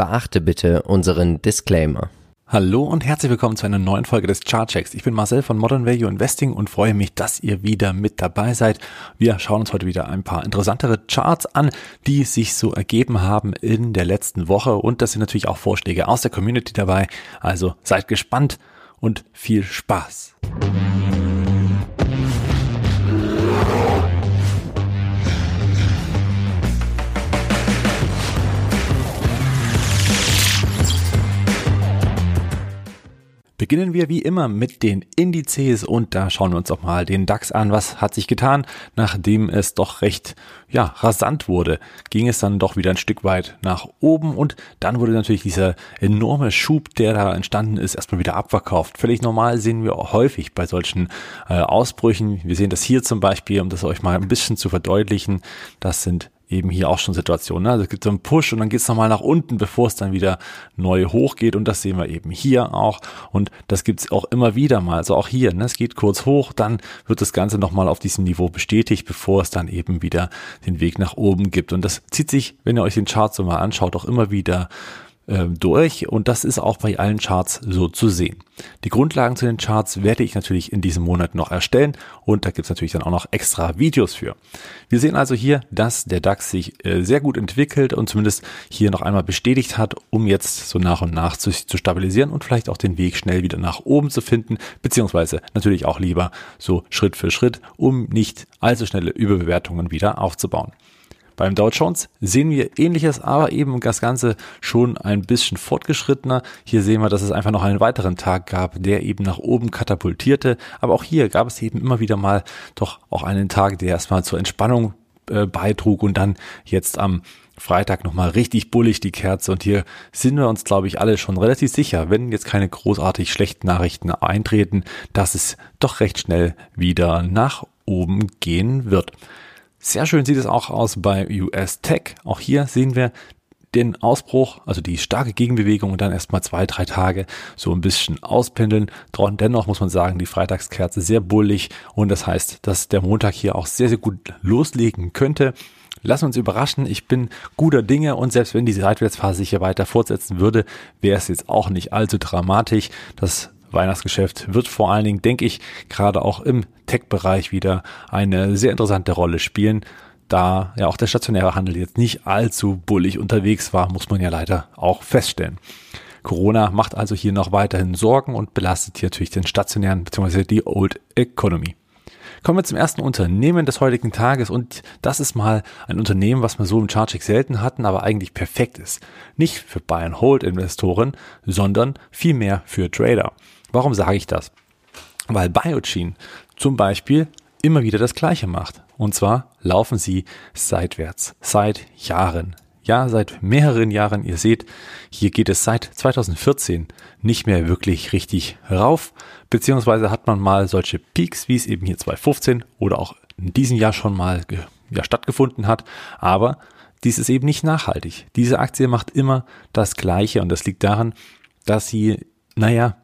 Beachte bitte unseren Disclaimer. Hallo und herzlich willkommen zu einer neuen Folge des Chartchecks. Ich bin Marcel von Modern Value Investing und freue mich, dass ihr wieder mit dabei seid. Wir schauen uns heute wieder ein paar interessantere Charts an, die sich so ergeben haben in der letzten Woche und das sind natürlich auch Vorschläge aus der Community dabei. Also seid gespannt und viel Spaß. Beginnen wir wie immer mit den Indizes und da schauen wir uns auch mal den DAX an. Was hat sich getan, nachdem es doch recht ja, rasant wurde? Ging es dann doch wieder ein Stück weit nach oben und dann wurde natürlich dieser enorme Schub, der da entstanden ist, erstmal wieder abverkauft. Völlig normal sehen wir auch häufig bei solchen äh, Ausbrüchen. Wir sehen das hier zum Beispiel, um das euch mal ein bisschen zu verdeutlichen. Das sind eben hier auch schon Situationen. Ne? Also es gibt so einen Push und dann geht es nochmal nach unten, bevor es dann wieder neu hochgeht. Und das sehen wir eben hier auch. Und das gibt es auch immer wieder mal. Also auch hier, ne? es geht kurz hoch, dann wird das Ganze nochmal auf diesem Niveau bestätigt, bevor es dann eben wieder den Weg nach oben gibt. Und das zieht sich, wenn ihr euch den Chart so mal anschaut, auch immer wieder äh, durch und das ist auch bei allen Charts so zu sehen. Die Grundlagen zu den Charts werde ich natürlich in diesem Monat noch erstellen und da gibt es natürlich dann auch noch extra Videos für. Wir sehen also hier, dass der DAX sich äh, sehr gut entwickelt und zumindest hier noch einmal bestätigt hat, um jetzt so nach und nach zu, zu stabilisieren und vielleicht auch den Weg schnell wieder nach oben zu finden, beziehungsweise natürlich auch lieber so Schritt für Schritt, um nicht allzu schnelle Überbewertungen wieder aufzubauen. Beim Dow Jones sehen wir ähnliches, aber eben das Ganze schon ein bisschen fortgeschrittener. Hier sehen wir, dass es einfach noch einen weiteren Tag gab, der eben nach oben katapultierte. Aber auch hier gab es eben immer wieder mal doch auch einen Tag, der erstmal zur Entspannung äh, beitrug und dann jetzt am Freitag nochmal richtig bullig die Kerze und hier sind wir uns, glaube ich, alle schon relativ sicher, wenn jetzt keine großartig schlechten Nachrichten eintreten, dass es doch recht schnell wieder nach oben gehen wird. Sehr schön sieht es auch aus bei US Tech. Auch hier sehen wir den Ausbruch, also die starke Gegenbewegung und dann erstmal zwei, drei Tage so ein bisschen auspendeln. Dennoch muss man sagen, die Freitagskerze sehr bullig und das heißt, dass der Montag hier auch sehr, sehr gut loslegen könnte. Lassen uns überraschen. Ich bin guter Dinge und selbst wenn die Seitwärtsphase sich hier weiter fortsetzen würde, wäre es jetzt auch nicht allzu dramatisch. Das Weihnachtsgeschäft wird vor allen Dingen, denke ich, gerade auch im Tech-Bereich wieder eine sehr interessante Rolle spielen. Da ja auch der stationäre Handel jetzt nicht allzu bullig unterwegs war, muss man ja leider auch feststellen. Corona macht also hier noch weiterhin Sorgen und belastet hier natürlich den stationären bzw. die Old Economy. Kommen wir zum ersten Unternehmen des heutigen Tages und das ist mal ein Unternehmen, was wir so im Chartcheck selten hatten, aber eigentlich perfekt ist. Nicht für Buy and Hold Investoren, sondern vielmehr für Trader. Warum sage ich das? Weil Biogen zum Beispiel immer wieder das Gleiche macht. Und zwar laufen sie seitwärts, seit Jahren. Ja, seit mehreren Jahren. Ihr seht, hier geht es seit 2014 nicht mehr wirklich richtig rauf. Beziehungsweise hat man mal solche Peaks, wie es eben hier 2015 oder auch in diesem Jahr schon mal ja, stattgefunden hat. Aber dies ist eben nicht nachhaltig. Diese Aktie macht immer das Gleiche und das liegt daran, dass sie, naja,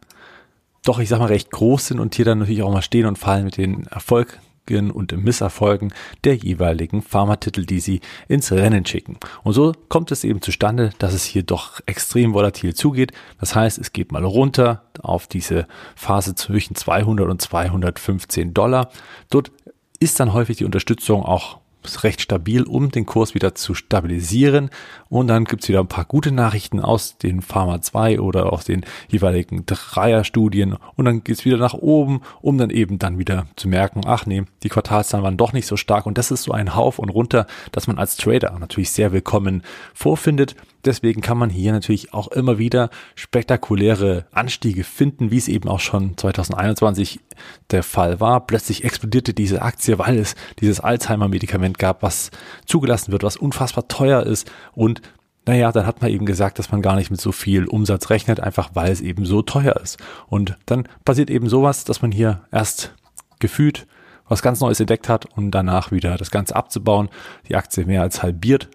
doch, ich sag mal, recht groß sind und hier dann natürlich auch mal stehen und fallen mit den Erfolgen und Misserfolgen der jeweiligen Pharmatitel, die sie ins Rennen schicken. Und so kommt es eben zustande, dass es hier doch extrem volatil zugeht. Das heißt, es geht mal runter auf diese Phase zwischen 200 und 215 Dollar. Dort ist dann häufig die Unterstützung auch recht stabil, um den Kurs wieder zu stabilisieren. Und dann gibt's wieder ein paar gute Nachrichten aus den Pharma 2 oder aus den jeweiligen Dreier-Studien. Und dann geht's wieder nach oben, um dann eben dann wieder zu merken, ach nee, die Quartalszahlen waren doch nicht so stark. Und das ist so ein Hauf und runter, dass man als Trader natürlich sehr willkommen vorfindet. Deswegen kann man hier natürlich auch immer wieder spektakuläre Anstiege finden, wie es eben auch schon 2021 der Fall war. Plötzlich explodierte diese Aktie, weil es dieses Alzheimer-Medikament gab, was zugelassen wird, was unfassbar teuer ist und naja, dann hat man eben gesagt, dass man gar nicht mit so viel Umsatz rechnet, einfach weil es eben so teuer ist. Und dann passiert eben sowas, dass man hier erst gefühlt was ganz Neues entdeckt hat und danach wieder das Ganze abzubauen, die Aktie mehr als halbiert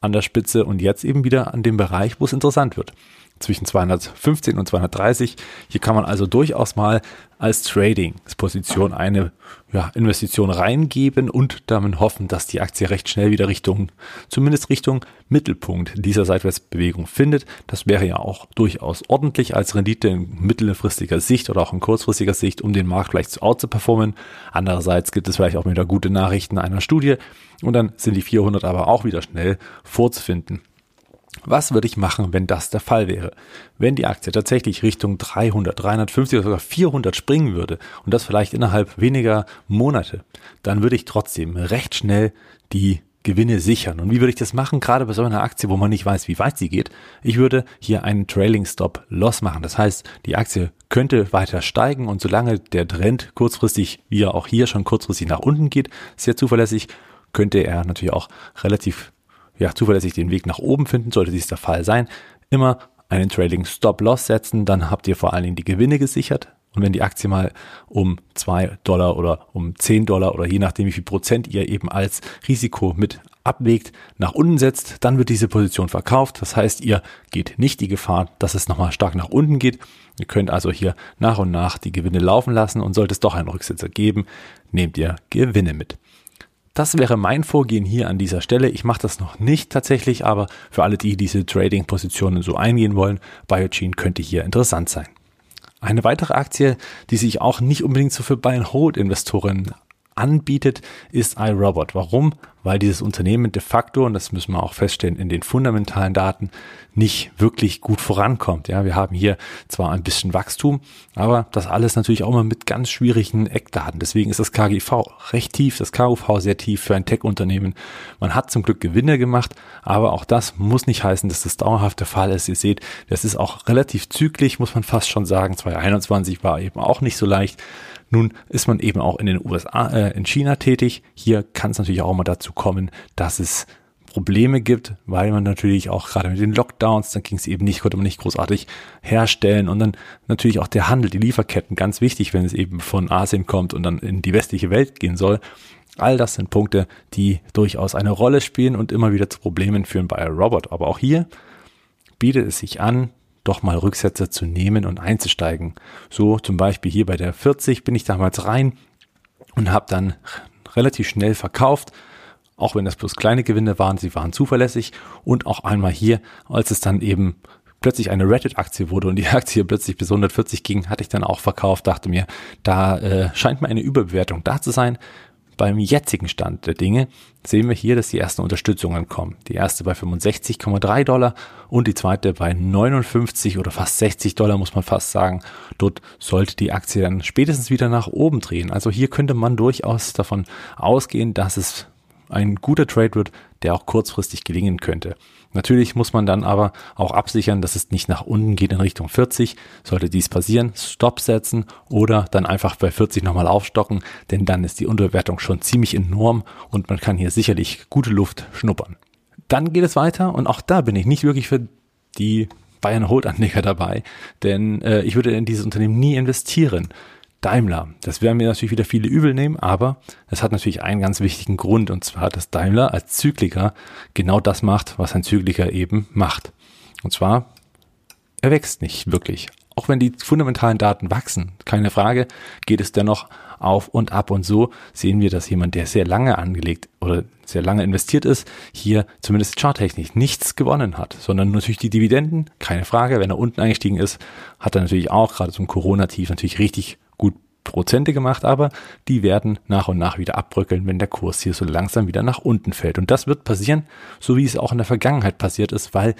an der Spitze und jetzt eben wieder an dem Bereich, wo es interessant wird. Zwischen 215 und 230. Hier kann man also durchaus mal als Trading-Position eine ja, Investition reingeben und damit hoffen, dass die Aktie recht schnell wieder Richtung, zumindest Richtung Mittelpunkt dieser Seitwärtsbewegung findet. Das wäre ja auch durchaus ordentlich als Rendite in mittelfristiger Sicht oder auch in kurzfristiger Sicht, um den Markt vielleicht zu outzuperformen. Andererseits gibt es vielleicht auch wieder gute Nachrichten einer Studie und dann sind die 400 aber auch wieder schnell vorzufinden. Was würde ich machen, wenn das der Fall wäre? Wenn die Aktie tatsächlich Richtung 300, 350 oder sogar 400 springen würde und das vielleicht innerhalb weniger Monate, dann würde ich trotzdem recht schnell die Gewinne sichern. Und wie würde ich das machen? Gerade bei so einer Aktie, wo man nicht weiß, wie weit sie geht. Ich würde hier einen Trailing Stop Loss machen. Das heißt, die Aktie könnte weiter steigen und solange der Trend kurzfristig, wie er auch hier schon kurzfristig nach unten geht, sehr zuverlässig, könnte er natürlich auch relativ ja, zuverlässig den Weg nach oben finden, sollte dies der Fall sein, immer einen Trailing Stop Loss setzen, dann habt ihr vor allen Dingen die Gewinne gesichert. Und wenn die Aktie mal um zwei Dollar oder um zehn Dollar oder je nachdem wie viel Prozent ihr eben als Risiko mit abwegt, nach unten setzt, dann wird diese Position verkauft. Das heißt, ihr geht nicht die Gefahr, dass es nochmal stark nach unten geht. Ihr könnt also hier nach und nach die Gewinne laufen lassen und sollte es doch einen Rücksetzer geben, nehmt ihr Gewinne mit. Das wäre mein Vorgehen hier an dieser Stelle. Ich mache das noch nicht tatsächlich, aber für alle, die diese Trading-Positionen so eingehen wollen, Biogene könnte hier interessant sein. Eine weitere Aktie, die sich auch nicht unbedingt so für Buy-and-Hold-Investoren anbietet, ist iRobot. Warum? Weil dieses Unternehmen de facto, und das müssen wir auch feststellen, in den fundamentalen Daten nicht wirklich gut vorankommt. Ja, wir haben hier zwar ein bisschen Wachstum, aber das alles natürlich auch mal mit ganz schwierigen Eckdaten. Deswegen ist das KGV recht tief, das KUV sehr tief für ein Tech-Unternehmen. Man hat zum Glück Gewinne gemacht, aber auch das muss nicht heißen, dass das dauerhaft der Fall ist. Ihr seht, das ist auch relativ zügig, muss man fast schon sagen. 2021 war eben auch nicht so leicht. Nun ist man eben auch in den USA, äh, in China tätig. Hier kann es natürlich auch mal dazu kommen, dass es Probleme gibt, weil man natürlich auch gerade mit den Lockdowns, dann ging es eben nicht, konnte man nicht großartig herstellen und dann natürlich auch der Handel, die Lieferketten, ganz wichtig, wenn es eben von Asien kommt und dann in die westliche Welt gehen soll. All das sind Punkte, die durchaus eine Rolle spielen und immer wieder zu Problemen führen bei Robot. Aber auch hier bietet es sich an, doch mal Rücksätze zu nehmen und einzusteigen. So zum Beispiel hier bei der 40 bin ich damals rein und habe dann relativ schnell verkauft, auch wenn das bloß kleine Gewinne waren, sie waren zuverlässig und auch einmal hier, als es dann eben plötzlich eine Reddit-Aktie wurde und die Aktie plötzlich bis 140 ging, hatte ich dann auch verkauft, dachte mir, da äh, scheint mir eine Überbewertung da zu sein. Beim jetzigen Stand der Dinge sehen wir hier, dass die ersten Unterstützungen kommen. Die erste bei 65,3 Dollar und die zweite bei 59 oder fast 60 Dollar, muss man fast sagen. Dort sollte die Aktie dann spätestens wieder nach oben drehen. Also hier könnte man durchaus davon ausgehen, dass es ein guter Trade wird, der auch kurzfristig gelingen könnte. Natürlich muss man dann aber auch absichern, dass es nicht nach unten geht in Richtung 40. Sollte dies passieren, Stop setzen oder dann einfach bei 40 nochmal aufstocken, denn dann ist die Unterwertung schon ziemlich enorm und man kann hier sicherlich gute Luft schnuppern. Dann geht es weiter und auch da bin ich nicht wirklich für die Bayern Hold Anleger dabei, denn äh, ich würde in dieses Unternehmen nie investieren. Daimler. Das werden mir natürlich wieder viele übel nehmen, aber es hat natürlich einen ganz wichtigen Grund und zwar, dass Daimler als Zykliker genau das macht, was ein Zykliker eben macht. Und zwar, er wächst nicht wirklich. Auch wenn die fundamentalen Daten wachsen, keine Frage, geht es dennoch auf und ab und so sehen wir, dass jemand, der sehr lange angelegt oder sehr lange investiert ist, hier zumindest charttechnisch nichts gewonnen hat, sondern natürlich die Dividenden, keine Frage, wenn er unten eingestiegen ist, hat er natürlich auch gerade zum Corona-Tief natürlich richtig gut Prozente gemacht, aber die werden nach und nach wieder abbröckeln, wenn der Kurs hier so langsam wieder nach unten fällt. Und das wird passieren, so wie es auch in der Vergangenheit passiert ist, weil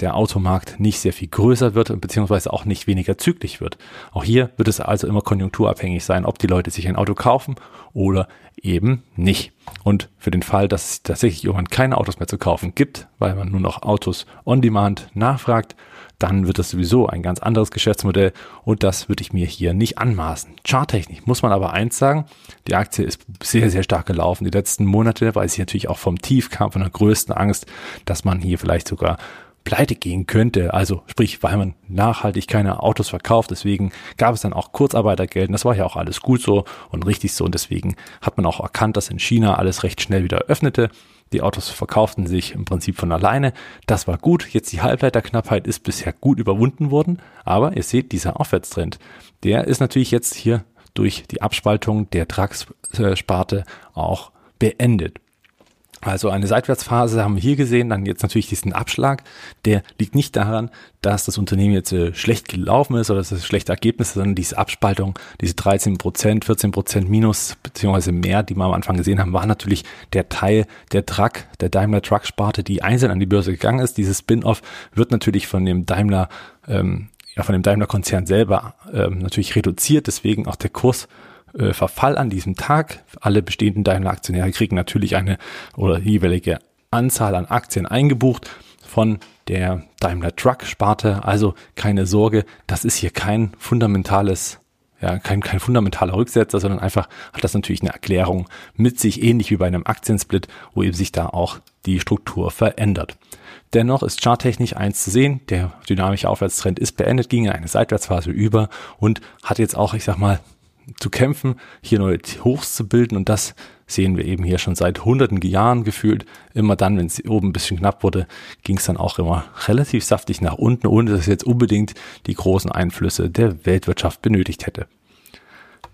der Automarkt nicht sehr viel größer wird beziehungsweise auch nicht weniger zügig wird. Auch hier wird es also immer konjunkturabhängig sein, ob die Leute sich ein Auto kaufen oder eben nicht. Und für den Fall, dass es tatsächlich irgendwann keine Autos mehr zu kaufen gibt, weil man nur noch Autos on Demand nachfragt, dann wird das sowieso ein ganz anderes Geschäftsmodell und das würde ich mir hier nicht anmaßen. Charttechnisch muss man aber eins sagen, die Aktie ist sehr, sehr stark gelaufen die letzten Monate, weil sie natürlich auch vom Tief kam, von der größten Angst, dass man hier vielleicht sogar pleite gehen könnte. Also sprich, weil man nachhaltig keine Autos verkauft. Deswegen gab es dann auch Kurzarbeitergeld. Und das war ja auch alles gut so und richtig so. Und deswegen hat man auch erkannt, dass in China alles recht schnell wieder öffnete. Die Autos verkauften sich im Prinzip von alleine. Das war gut. Jetzt die Halbleiterknappheit ist bisher gut überwunden worden. Aber ihr seht, dieser Aufwärtstrend, der ist natürlich jetzt hier durch die Abspaltung der Trucks-Sparte auch beendet. Also eine Seitwärtsphase haben wir hier gesehen, dann jetzt natürlich diesen Abschlag. Der liegt nicht daran, dass das Unternehmen jetzt äh, schlecht gelaufen ist oder dass es schlechte Ergebnisse, sondern diese Abspaltung, diese 13 Prozent, 14 Prozent minus beziehungsweise mehr, die wir am Anfang gesehen haben, war natürlich der Teil der Truck, der Daimler Truck Sparte, die einzeln an die Börse gegangen ist. Dieses Spin-off wird natürlich von dem Daimler ähm, ja, von dem Daimler-Konzern selber ähm, natürlich reduziert, deswegen auch der Kurs äh, Verfall an diesem Tag. Alle bestehenden Daimler-Aktionäre kriegen natürlich eine oder jeweilige Anzahl an Aktien eingebucht von der Daimler Truck Sparte. Also keine Sorge, das ist hier kein fundamentales ja, kein, kein fundamentaler Rücksetzer, sondern einfach hat das natürlich eine Erklärung mit sich, ähnlich wie bei einem Aktiensplit, wo eben sich da auch die Struktur verändert. Dennoch ist charttechnisch eins zu sehen, der dynamische Aufwärtstrend ist beendet, ging in eine Seitwärtsphase über und hat jetzt auch, ich sag mal, zu kämpfen, hier neue Hochs zu bilden und das sehen wir eben hier schon seit hunderten Jahren gefühlt. Immer dann, wenn es oben ein bisschen knapp wurde, ging es dann auch immer relativ saftig nach unten, ohne dass es jetzt unbedingt die großen Einflüsse der Weltwirtschaft benötigt hätte.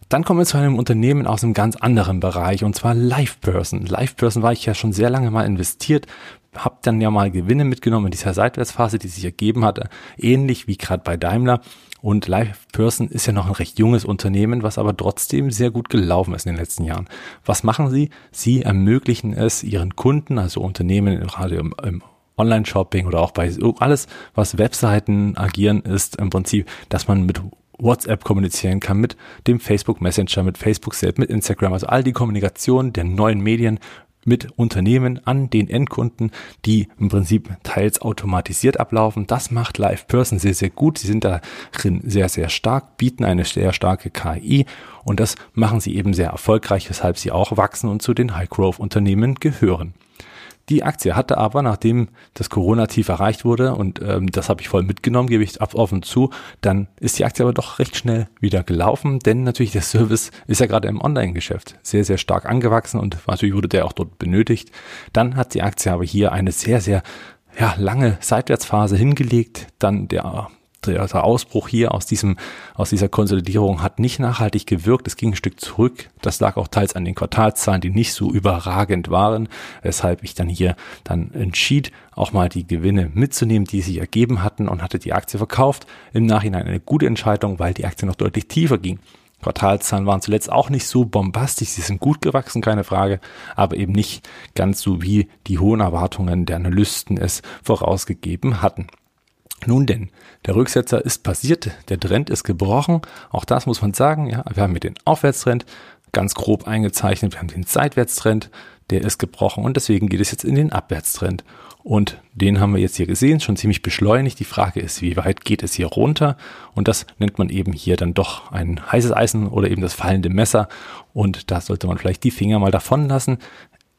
Dann kommen wir zu einem Unternehmen aus einem ganz anderen Bereich und zwar LivePerson. LivePerson war ich ja schon sehr lange mal investiert, habe dann ja mal Gewinne mitgenommen in dieser Seitwärtsphase, die sich ergeben hatte, ähnlich wie gerade bei Daimler. Und LivePerson ist ja noch ein recht junges Unternehmen, was aber trotzdem sehr gut gelaufen ist in den letzten Jahren. Was machen sie? Sie ermöglichen es ihren Kunden, also Unternehmen gerade im, im Online-Shopping oder auch bei alles, was Webseiten agieren, ist im Prinzip, dass man mit WhatsApp kommunizieren kann, mit dem Facebook Messenger, mit Facebook selbst, mit Instagram, also all die Kommunikation der neuen Medien mit Unternehmen an den Endkunden, die im Prinzip teils automatisiert ablaufen. Das macht LivePerson sehr, sehr gut. Sie sind darin sehr, sehr stark, bieten eine sehr starke KI und das machen sie eben sehr erfolgreich, weshalb sie auch wachsen und zu den High-Growth-Unternehmen gehören. Die Aktie hatte aber, nachdem das Corona-Tief erreicht wurde, und ähm, das habe ich voll mitgenommen, gebe ich ab offen zu, dann ist die Aktie aber doch recht schnell wieder gelaufen, denn natürlich der Service ist ja gerade im Online-Geschäft sehr, sehr stark angewachsen und natürlich wurde der auch dort benötigt. Dann hat die Aktie aber hier eine sehr, sehr ja, lange Seitwärtsphase hingelegt, dann der der Ausbruch hier aus diesem, aus dieser Konsolidierung hat nicht nachhaltig gewirkt. Es ging ein Stück zurück. Das lag auch teils an den Quartalszahlen, die nicht so überragend waren, weshalb ich dann hier dann entschied, auch mal die Gewinne mitzunehmen, die sich ergeben hatten und hatte die Aktie verkauft. Im Nachhinein eine gute Entscheidung, weil die Aktie noch deutlich tiefer ging. Quartalszahlen waren zuletzt auch nicht so bombastisch, sie sind gut gewachsen, keine Frage, aber eben nicht ganz so wie die hohen Erwartungen der Analysten es vorausgegeben hatten. Nun denn, der Rücksetzer ist passiert, der Trend ist gebrochen. Auch das muss man sagen. Ja, wir haben hier den Aufwärtstrend ganz grob eingezeichnet. Wir haben den Seitwärtstrend, der ist gebrochen und deswegen geht es jetzt in den Abwärtstrend. Und den haben wir jetzt hier gesehen, schon ziemlich beschleunigt. Die Frage ist, wie weit geht es hier runter? Und das nennt man eben hier dann doch ein heißes Eisen oder eben das fallende Messer. Und da sollte man vielleicht die Finger mal davon lassen.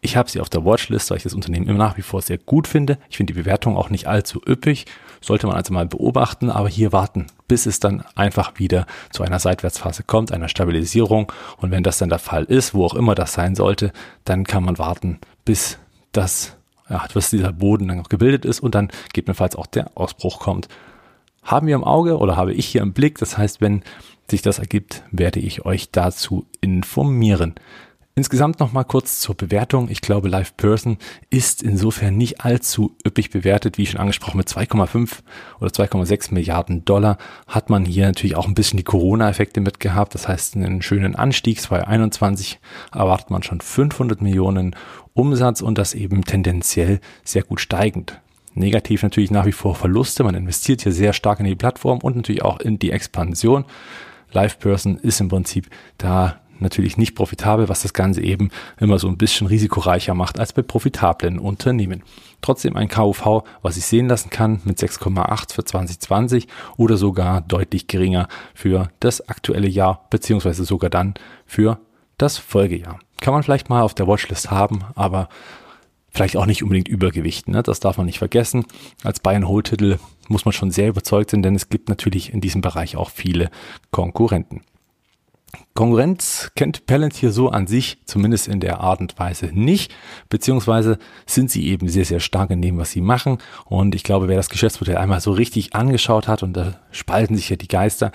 Ich habe sie auf der Watchlist, weil ich das Unternehmen immer nach wie vor sehr gut finde. Ich finde die Bewertung auch nicht allzu üppig. Sollte man also mal beobachten, aber hier warten, bis es dann einfach wieder zu einer Seitwärtsphase kommt, einer Stabilisierung. Und wenn das dann der Fall ist, wo auch immer das sein sollte, dann kann man warten, bis das, ja, bis dieser Boden dann noch gebildet ist und dann gegebenenfalls auch der Ausbruch kommt. Haben wir im Auge oder habe ich hier im Blick. Das heißt, wenn sich das ergibt, werde ich euch dazu informieren. Insgesamt noch mal kurz zur Bewertung. Ich glaube, Live Person ist insofern nicht allzu üppig bewertet, wie schon angesprochen, mit 2,5 oder 2,6 Milliarden Dollar hat man hier natürlich auch ein bisschen die Corona-Effekte mitgehabt. Das heißt, einen schönen Anstieg. 2021 erwartet man schon 500 Millionen Umsatz und das eben tendenziell sehr gut steigend. Negativ natürlich nach wie vor Verluste. Man investiert hier sehr stark in die Plattform und natürlich auch in die Expansion. LivePerson ist im Prinzip da natürlich nicht profitabel, was das Ganze eben immer so ein bisschen risikoreicher macht als bei profitablen Unternehmen. Trotzdem ein KUV, was ich sehen lassen kann mit 6,8 für 2020 oder sogar deutlich geringer für das aktuelle Jahr, beziehungsweise sogar dann für das Folgejahr. Kann man vielleicht mal auf der Watchlist haben, aber vielleicht auch nicht unbedingt Übergewicht. Ne? Das darf man nicht vergessen. Als Buy-and-Hold-Titel muss man schon sehr überzeugt sein, denn es gibt natürlich in diesem Bereich auch viele Konkurrenten. Konkurrenz kennt Palantir so an sich, zumindest in der Art und Weise nicht, beziehungsweise sind sie eben sehr, sehr stark in dem, was sie machen. Und ich glaube, wer das Geschäftsmodell einmal so richtig angeschaut hat, und da spalten sich ja die Geister,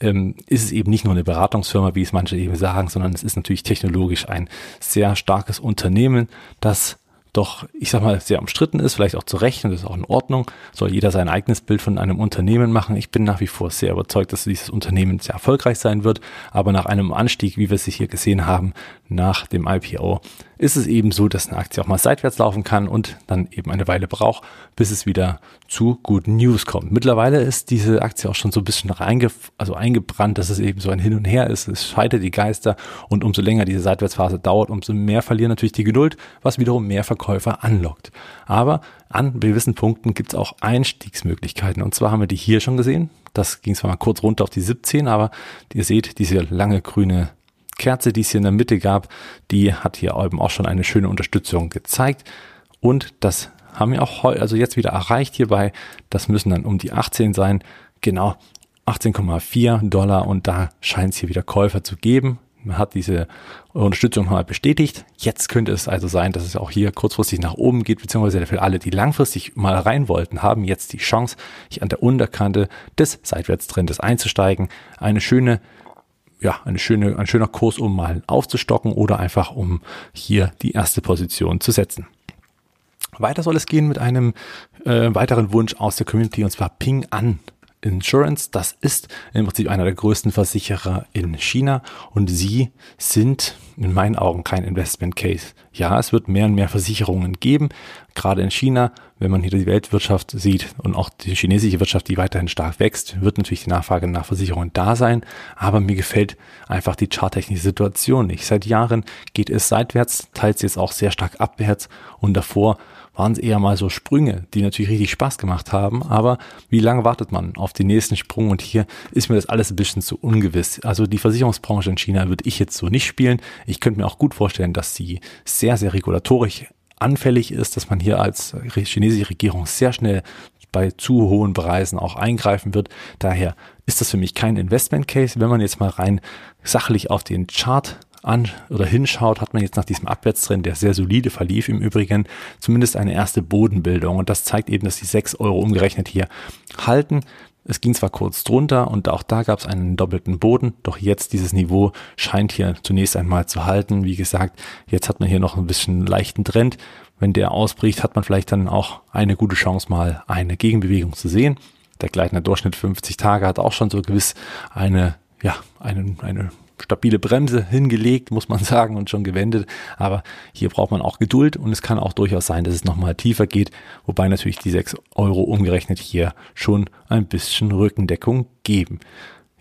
ähm, ist es eben nicht nur eine Beratungsfirma, wie es manche eben sagen, sondern es ist natürlich technologisch ein sehr starkes Unternehmen, das doch, ich sag mal, sehr umstritten ist, vielleicht auch zu Recht und das ist auch in Ordnung, soll jeder sein eigenes Bild von einem Unternehmen machen. Ich bin nach wie vor sehr überzeugt, dass dieses Unternehmen sehr erfolgreich sein wird, aber nach einem Anstieg, wie wir es hier gesehen haben, nach dem IPO, ist es eben so, dass eine Aktie auch mal seitwärts laufen kann und dann eben eine Weile braucht, bis es wieder zu guten News kommt. Mittlerweile ist diese Aktie auch schon so ein bisschen reinge also eingebrannt, dass es eben so ein Hin und Her ist. Es scheitert die Geister und umso länger diese Seitwärtsphase dauert, umso mehr verlieren natürlich die Geduld, was wiederum mehr Verkäufer anlockt. Aber an gewissen Punkten gibt es auch Einstiegsmöglichkeiten. Und zwar haben wir die hier schon gesehen. Das ging zwar mal kurz runter auf die 17, aber ihr seht diese lange grüne Kerze, die es hier in der Mitte gab, die hat hier eben auch schon eine schöne Unterstützung gezeigt. Und das haben wir auch also jetzt wieder erreicht hierbei. Das müssen dann um die 18 sein. Genau 18,4 Dollar und da scheint es hier wieder Käufer zu geben. Man hat diese Unterstützung mal bestätigt. Jetzt könnte es also sein, dass es auch hier kurzfristig nach oben geht, beziehungsweise für alle, die langfristig mal rein wollten, haben jetzt die Chance, hier an der Unterkante des Seitwärtstrendes einzusteigen. Eine schöne ja, eine schöne, ein schöner Kurs, um mal aufzustocken oder einfach um hier die erste Position zu setzen. Weiter soll es gehen mit einem äh, weiteren Wunsch aus der Community und zwar Ping An Insurance. Das ist im Prinzip einer der größten Versicherer in China und sie sind in meinen Augen kein Investment Case. Ja, es wird mehr und mehr Versicherungen geben, gerade in China. Wenn man hier die Weltwirtschaft sieht und auch die chinesische Wirtschaft, die weiterhin stark wächst, wird natürlich die Nachfrage nach Versicherungen da sein. Aber mir gefällt einfach die charttechnische Situation nicht. Seit Jahren geht es seitwärts, teils jetzt auch sehr stark abwärts und davor waren es eher mal so Sprünge, die natürlich richtig Spaß gemacht haben. Aber wie lange wartet man auf den nächsten Sprung? Und hier ist mir das alles ein bisschen zu ungewiss. Also die Versicherungsbranche in China würde ich jetzt so nicht spielen. Ich könnte mir auch gut vorstellen, dass sie sehr, sehr regulatorisch anfällig ist, dass man hier als chinesische Regierung sehr schnell bei zu hohen Preisen auch eingreifen wird. Daher ist das für mich kein Investment Case. Wenn man jetzt mal rein sachlich auf den Chart an oder hinschaut, hat man jetzt nach diesem Abwärtstrend, der sehr solide verlief im Übrigen, zumindest eine erste Bodenbildung. Und das zeigt eben, dass die 6 Euro umgerechnet hier halten. Es ging zwar kurz drunter und auch da gab es einen doppelten Boden, doch jetzt dieses Niveau scheint hier zunächst einmal zu halten. Wie gesagt, jetzt hat man hier noch ein bisschen leichten Trend. Wenn der ausbricht, hat man vielleicht dann auch eine gute Chance, mal eine Gegenbewegung zu sehen. Der gleitende Durchschnitt 50 Tage hat auch schon so gewiss eine, ja, eine, eine stabile Bremse hingelegt, muss man sagen, und schon gewendet. Aber hier braucht man auch Geduld und es kann auch durchaus sein, dass es nochmal tiefer geht, wobei natürlich die 6 Euro umgerechnet hier schon ein bisschen Rückendeckung geben.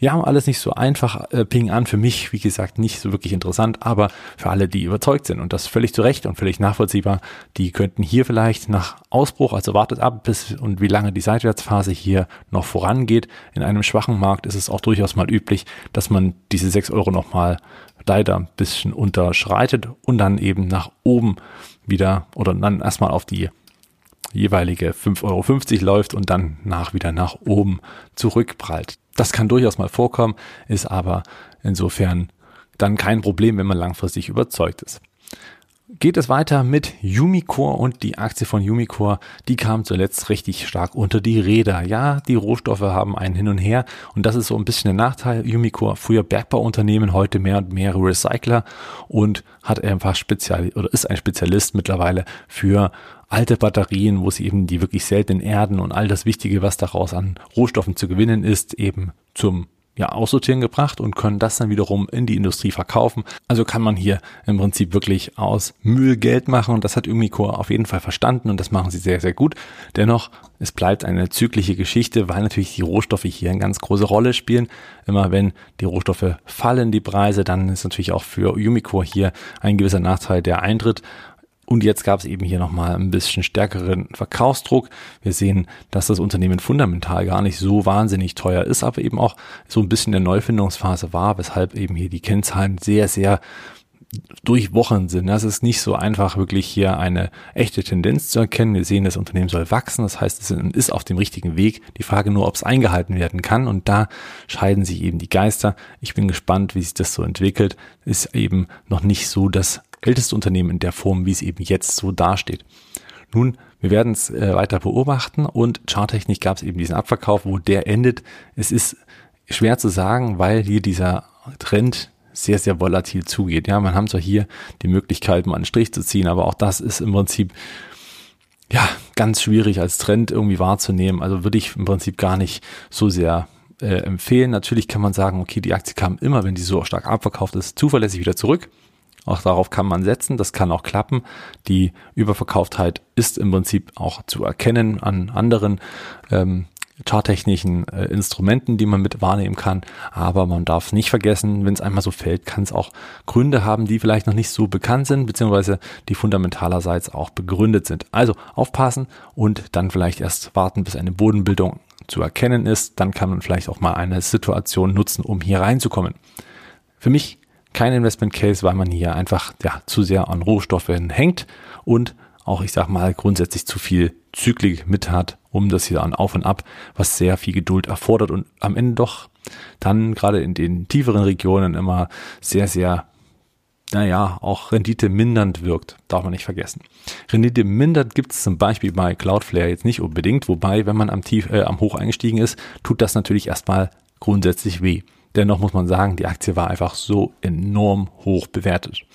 Ja, alles nicht so einfach. Äh, Ping an für mich, wie gesagt, nicht so wirklich interessant, aber für alle, die überzeugt sind und das völlig zu Recht und völlig nachvollziehbar, die könnten hier vielleicht nach Ausbruch, also wartet ab, bis und wie lange die Seitwärtsphase hier noch vorangeht. In einem schwachen Markt ist es auch durchaus mal üblich, dass man diese 6 Euro nochmal leider ein bisschen unterschreitet und dann eben nach oben wieder oder dann erstmal auf die jeweilige 5,50 Euro läuft und dann nach wieder nach oben zurückprallt. Das kann durchaus mal vorkommen, ist aber insofern dann kein Problem, wenn man langfristig überzeugt ist. Geht es weiter mit Umicore und die Aktie von Umicore, die kam zuletzt richtig stark unter die Räder. Ja, die Rohstoffe haben einen hin und her und das ist so ein bisschen der Nachteil. Umicore, früher Bergbauunternehmen, heute mehr und mehr Recycler und hat einfach spezial oder ist ein Spezialist mittlerweile für alte Batterien, wo sie eben die wirklich seltenen Erden und all das Wichtige, was daraus an Rohstoffen zu gewinnen ist, eben zum ja, aussortieren gebracht und können das dann wiederum in die Industrie verkaufen. Also kann man hier im Prinzip wirklich aus Müll Geld machen und das hat Umicore auf jeden Fall verstanden und das machen sie sehr, sehr gut. Dennoch, es bleibt eine zyklische Geschichte, weil natürlich die Rohstoffe hier eine ganz große Rolle spielen. Immer wenn die Rohstoffe fallen, die Preise, dann ist natürlich auch für Umicore hier ein gewisser Nachteil, der eintritt. Und jetzt gab es eben hier nochmal ein bisschen stärkeren Verkaufsdruck. Wir sehen, dass das Unternehmen fundamental gar nicht so wahnsinnig teuer ist, aber eben auch so ein bisschen in der Neufindungsphase war, weshalb eben hier die Kennzahlen sehr, sehr durch Wochen sind. Das ist nicht so einfach, wirklich hier eine echte Tendenz zu erkennen. Wir sehen, das Unternehmen soll wachsen. Das heißt, es ist auf dem richtigen Weg. Die Frage nur, ob es eingehalten werden kann. Und da scheiden sich eben die Geister. Ich bin gespannt, wie sich das so entwickelt. Ist eben noch nicht so das älteste Unternehmen in der Form, wie es eben jetzt so dasteht. Nun, wir werden es äh, weiter beobachten und charttechnisch gab es eben diesen Abverkauf, wo der endet. Es ist schwer zu sagen, weil hier dieser Trend sehr, sehr volatil zugeht. Ja, man haben zwar hier die Möglichkeit, mal einen Strich zu ziehen, aber auch das ist im Prinzip ja ganz schwierig als Trend irgendwie wahrzunehmen. Also würde ich im Prinzip gar nicht so sehr äh, empfehlen. Natürlich kann man sagen, okay, die Aktie kam immer, wenn die so stark abverkauft ist, zuverlässig wieder zurück. Auch darauf kann man setzen, das kann auch klappen. Die Überverkauftheit ist im Prinzip auch zu erkennen an anderen ähm, charttechnischen äh, Instrumenten, die man mit wahrnehmen kann. Aber man darf nicht vergessen, wenn es einmal so fällt, kann es auch Gründe haben, die vielleicht noch nicht so bekannt sind, beziehungsweise die fundamentalerseits auch begründet sind. Also aufpassen und dann vielleicht erst warten, bis eine Bodenbildung zu erkennen ist. Dann kann man vielleicht auch mal eine Situation nutzen, um hier reinzukommen. Für mich kein Investment Case, weil man hier einfach ja, zu sehr an Rohstoffen hängt und auch, ich sag mal, grundsätzlich zu viel Zyklik mit hat, um das hier an Auf und Ab, was sehr viel Geduld erfordert und am Ende doch dann gerade in den tieferen Regionen immer sehr, sehr, naja, auch Rendite mindernd wirkt. Darf man nicht vergessen. Rendite mindernd gibt es zum Beispiel bei Cloudflare jetzt nicht unbedingt, wobei, wenn man am tief, äh, am Hoch eingestiegen ist, tut das natürlich erstmal grundsätzlich weh. Dennoch muss man sagen, die Aktie war einfach so enorm hoch bewertet.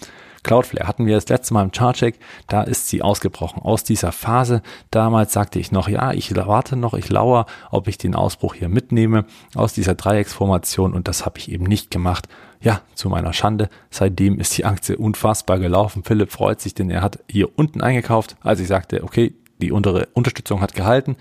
Cloudflare hatten wir das letzte Mal im Chartcheck, da ist sie ausgebrochen aus dieser Phase. Damals sagte ich noch, ja, ich warte noch, ich lauere, ob ich den Ausbruch hier mitnehme aus dieser Dreiecksformation und das habe ich eben nicht gemacht. Ja, zu meiner Schande, seitdem ist die Aktie unfassbar gelaufen. Philipp freut sich, denn er hat hier unten eingekauft, als ich sagte, okay, die untere Unterstützung hat gehalten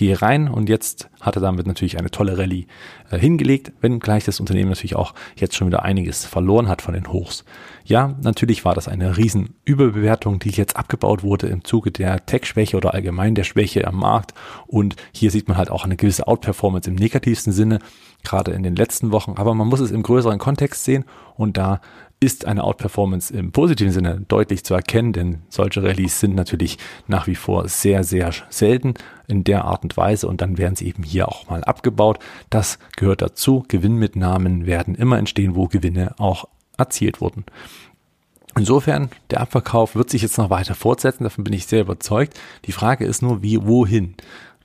gehe rein und jetzt hat er damit natürlich eine tolle Rallye äh, hingelegt, wenngleich das Unternehmen natürlich auch jetzt schon wieder einiges verloren hat von den Hochs. Ja, natürlich war das eine riesen die jetzt abgebaut wurde im Zuge der Tech-Schwäche oder allgemein der Schwäche am Markt und hier sieht man halt auch eine gewisse Outperformance im negativsten Sinne, gerade in den letzten Wochen, aber man muss es im größeren Kontext sehen und da ist eine Outperformance im positiven Sinne deutlich zu erkennen, denn solche Rallyes sind natürlich nach wie vor sehr, sehr selten in der Art und Weise und dann werden sie eben hier auch mal abgebaut. Das gehört dazu. Gewinnmitnahmen werden immer entstehen, wo Gewinne auch erzielt wurden. Insofern, der Abverkauf wird sich jetzt noch weiter fortsetzen, davon bin ich sehr überzeugt. Die Frage ist nur, wie, wohin?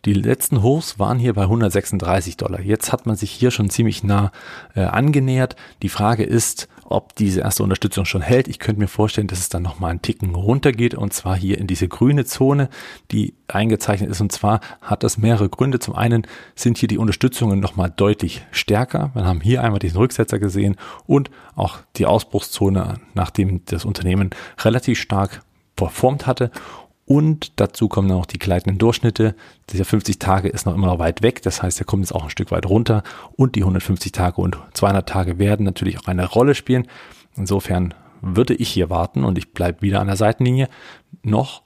Die letzten Hochs waren hier bei 136 Dollar. Jetzt hat man sich hier schon ziemlich nah äh, angenähert. Die Frage ist, ob diese erste Unterstützung schon hält. Ich könnte mir vorstellen, dass es dann nochmal einen Ticken runtergeht und zwar hier in diese grüne Zone, die eingezeichnet ist. Und zwar hat das mehrere Gründe. Zum einen sind hier die Unterstützungen nochmal deutlich stärker. Wir haben hier einmal diesen Rücksetzer gesehen und auch die Ausbruchszone, nachdem das Unternehmen relativ stark performt hatte und dazu kommen dann auch die gleitenden Durchschnitte. Dieser 50 Tage ist noch immer noch weit weg. Das heißt, er kommt jetzt auch ein Stück weit runter. Und die 150 Tage und 200 Tage werden natürlich auch eine Rolle spielen. Insofern würde ich hier warten und ich bleibe wieder an der Seitenlinie noch,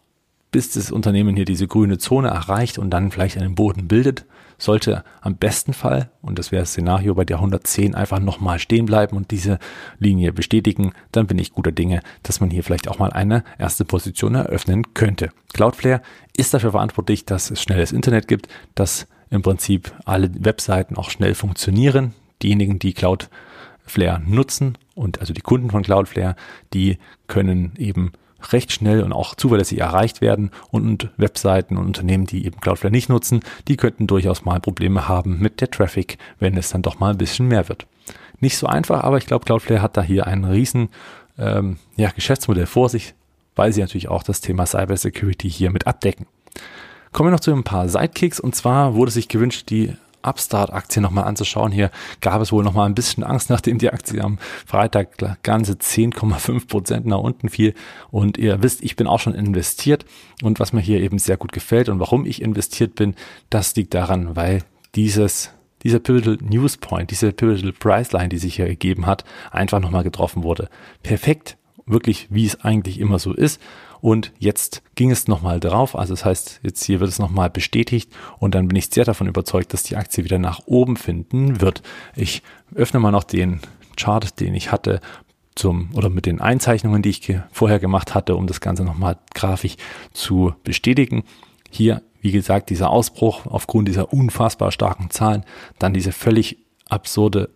bis das Unternehmen hier diese grüne Zone erreicht und dann vielleicht einen Boden bildet sollte am besten Fall, und das wäre das Szenario bei der 110, einfach nochmal stehen bleiben und diese Linie bestätigen, dann bin ich guter Dinge, dass man hier vielleicht auch mal eine erste Position eröffnen könnte. Cloudflare ist dafür verantwortlich, dass es schnelles Internet gibt, dass im Prinzip alle Webseiten auch schnell funktionieren. Diejenigen, die Cloudflare nutzen und also die Kunden von Cloudflare, die können eben recht schnell und auch zuverlässig erreicht werden und Webseiten und Unternehmen, die eben Cloudflare nicht nutzen, die könnten durchaus mal Probleme haben mit der Traffic, wenn es dann doch mal ein bisschen mehr wird. Nicht so einfach, aber ich glaube, Cloudflare hat da hier ein riesen ähm, ja, Geschäftsmodell vor sich, weil sie natürlich auch das Thema Cybersecurity hier mit abdecken. Kommen wir noch zu ein paar Sidekicks und zwar wurde sich gewünscht, die Upstart-Aktie nochmal anzuschauen. Hier gab es wohl nochmal ein bisschen Angst, nachdem die Aktie am Freitag ganze 10,5 Prozent nach unten fiel. Und ihr wisst, ich bin auch schon investiert. Und was mir hier eben sehr gut gefällt und warum ich investiert bin, das liegt daran, weil dieses dieser Pivotal News Point, diese Pivotal Price die sich hier gegeben hat, einfach nochmal getroffen wurde. Perfekt, wirklich, wie es eigentlich immer so ist. Und jetzt ging es nochmal drauf. Also das heißt, jetzt hier wird es nochmal bestätigt und dann bin ich sehr davon überzeugt, dass die Aktie wieder nach oben finden wird. Ich öffne mal noch den Chart, den ich hatte zum oder mit den Einzeichnungen, die ich vorher gemacht hatte, um das Ganze nochmal grafisch zu bestätigen. Hier, wie gesagt, dieser Ausbruch aufgrund dieser unfassbar starken Zahlen, dann diese völlig absurde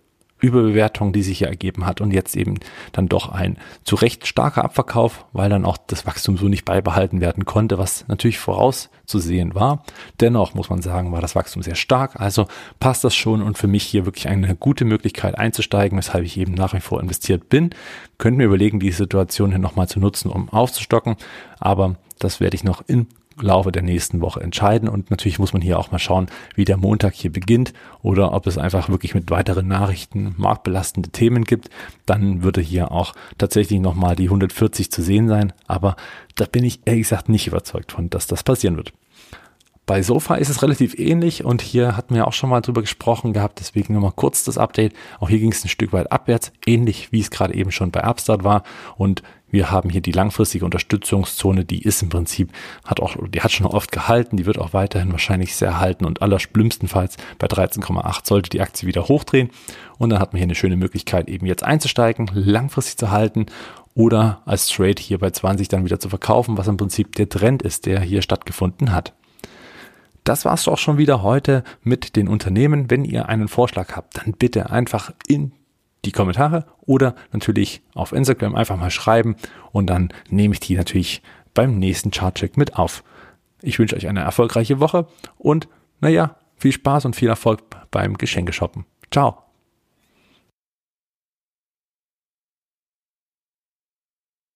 Überbewertung, die sich hier ergeben hat und jetzt eben dann doch ein zu Recht starker Abverkauf, weil dann auch das Wachstum so nicht beibehalten werden konnte, was natürlich vorauszusehen war. Dennoch muss man sagen, war das Wachstum sehr stark, also passt das schon und für mich hier wirklich eine gute Möglichkeit einzusteigen, weshalb ich eben nach wie vor investiert bin. Könnten wir überlegen, die Situation hier nochmal zu nutzen, um aufzustocken, aber das werde ich noch in Laufe der nächsten Woche entscheiden. Und natürlich muss man hier auch mal schauen, wie der Montag hier beginnt oder ob es einfach wirklich mit weiteren Nachrichten marktbelastende Themen gibt. Dann würde hier auch tatsächlich nochmal die 140 zu sehen sein. Aber da bin ich ehrlich gesagt nicht überzeugt von, dass das passieren wird. Bei Sofa ist es relativ ähnlich und hier hatten wir auch schon mal drüber gesprochen gehabt, deswegen nochmal kurz das Update. Auch hier ging es ein Stück weit abwärts, ähnlich wie es gerade eben schon bei Upstart war und wir haben hier die langfristige Unterstützungszone, die ist im Prinzip, hat auch, die hat schon oft gehalten, die wird auch weiterhin wahrscheinlich sehr halten und allerschlimmstenfalls bei 13,8 sollte die Aktie wieder hochdrehen und dann hat man hier eine schöne Möglichkeit eben jetzt einzusteigen, langfristig zu halten oder als Trade hier bei 20 dann wieder zu verkaufen, was im Prinzip der Trend ist, der hier stattgefunden hat. Das war's auch schon wieder heute mit den Unternehmen. Wenn ihr einen Vorschlag habt, dann bitte einfach in die Kommentare oder natürlich auf Instagram einfach mal schreiben und dann nehme ich die natürlich beim nächsten Chartcheck mit auf. Ich wünsche euch eine erfolgreiche Woche und naja, viel Spaß und viel Erfolg beim Geschenke shoppen. Ciao.